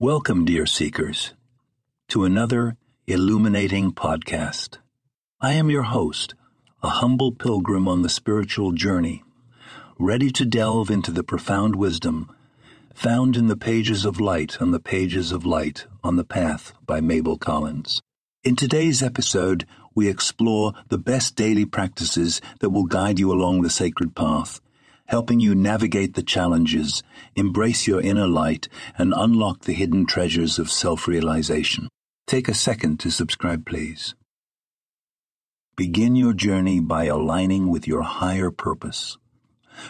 Welcome, dear seekers, to another illuminating podcast. I am your host, a humble pilgrim on the spiritual journey, ready to delve into the profound wisdom found in the pages of light on the pages of light on the path by Mabel Collins. In today's episode, we explore the best daily practices that will guide you along the sacred path helping you navigate the challenges, embrace your inner light, and unlock the hidden treasures of self realization. Take a second to subscribe, please. Begin your journey by aligning with your higher purpose.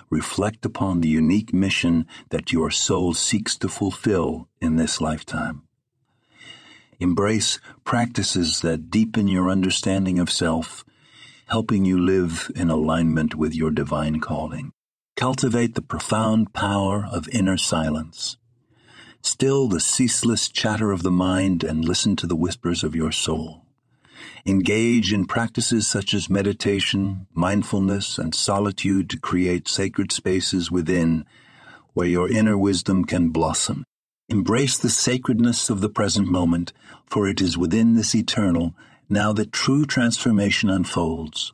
Reflect upon the unique mission that your soul seeks to fulfill in this lifetime. Embrace practices that deepen your understanding of self, helping you live in alignment with your divine calling. Cultivate the profound power of inner silence. Still the ceaseless chatter of the mind and listen to the whispers of your soul. Engage in practices such as meditation, mindfulness, and solitude to create sacred spaces within where your inner wisdom can blossom. Embrace the sacredness of the present moment, for it is within this eternal now that true transformation unfolds.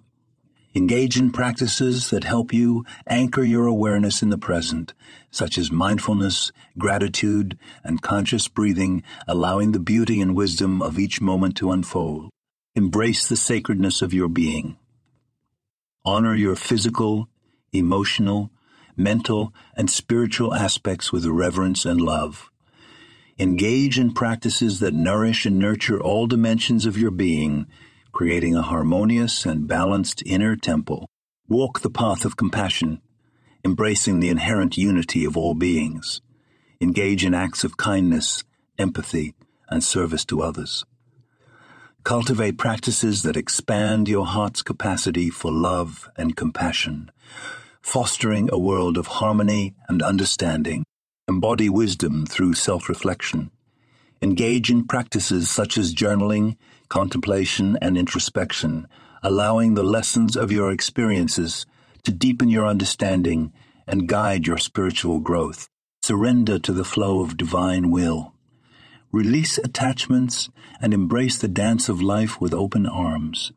Engage in practices that help you anchor your awareness in the present, such as mindfulness, gratitude, and conscious breathing, allowing the beauty and wisdom of each moment to unfold. Embrace the sacredness of your being. Honor your physical, emotional, mental, and spiritual aspects with reverence and love. Engage in practices that nourish and nurture all dimensions of your being creating a harmonious and balanced inner temple. Walk the path of compassion, embracing the inherent unity of all beings. Engage in acts of kindness, empathy, and service to others. Cultivate practices that expand your heart's capacity for love and compassion, fostering a world of harmony and understanding. Embody wisdom through self reflection. Engage in practices such as journaling, contemplation, and introspection, allowing the lessons of your experiences to deepen your understanding and guide your spiritual growth. Surrender to the flow of divine will. Release attachments and embrace the dance of life with open arms.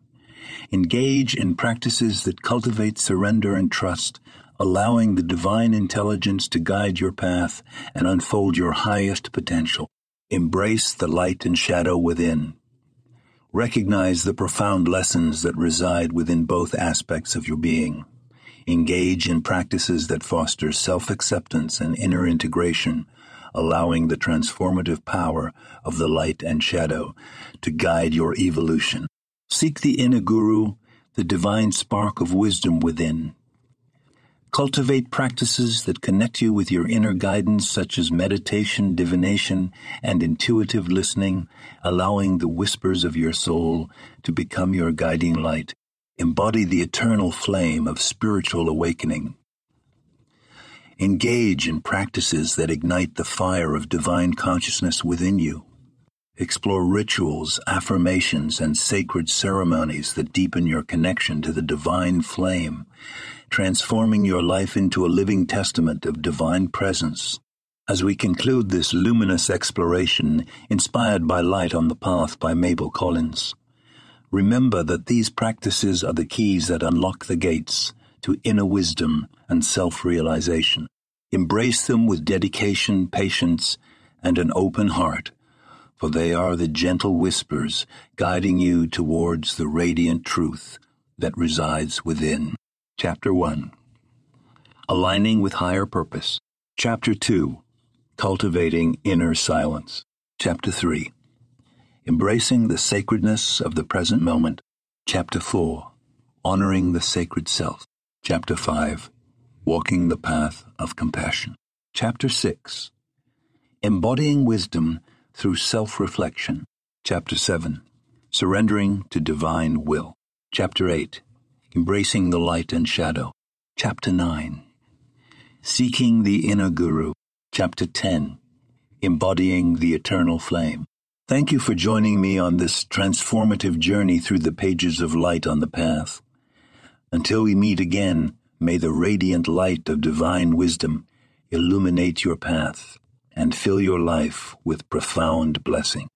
Engage in practices that cultivate surrender and trust, allowing the divine intelligence to guide your path and unfold your highest potential. Embrace the light and shadow within. Recognize the profound lessons that reside within both aspects of your being. Engage in practices that foster self acceptance and inner integration, allowing the transformative power of the light and shadow to guide your evolution. Seek the inner guru, the divine spark of wisdom within. Cultivate practices that connect you with your inner guidance, such as meditation, divination, and intuitive listening, allowing the whispers of your soul to become your guiding light. Embody the eternal flame of spiritual awakening. Engage in practices that ignite the fire of divine consciousness within you. Explore rituals, affirmations, and sacred ceremonies that deepen your connection to the divine flame transforming your life into a living testament of divine presence. As we conclude this luminous exploration inspired by Light on the Path by Mabel Collins, remember that these practices are the keys that unlock the gates to inner wisdom and self realization. Embrace them with dedication, patience, and an open heart, for they are the gentle whispers guiding you towards the radiant truth that resides within. Chapter 1 Aligning with Higher Purpose. Chapter 2 Cultivating Inner Silence. Chapter 3 Embracing the Sacredness of the Present Moment. Chapter 4 Honoring the Sacred Self. Chapter 5 Walking the Path of Compassion. Chapter 6 Embodying Wisdom through Self Reflection. Chapter 7 Surrendering to Divine Will. Chapter 8 Embracing the Light and Shadow. Chapter 9. Seeking the Inner Guru. Chapter 10. Embodying the Eternal Flame. Thank you for joining me on this transformative journey through the pages of light on the path. Until we meet again, may the radiant light of divine wisdom illuminate your path and fill your life with profound blessing.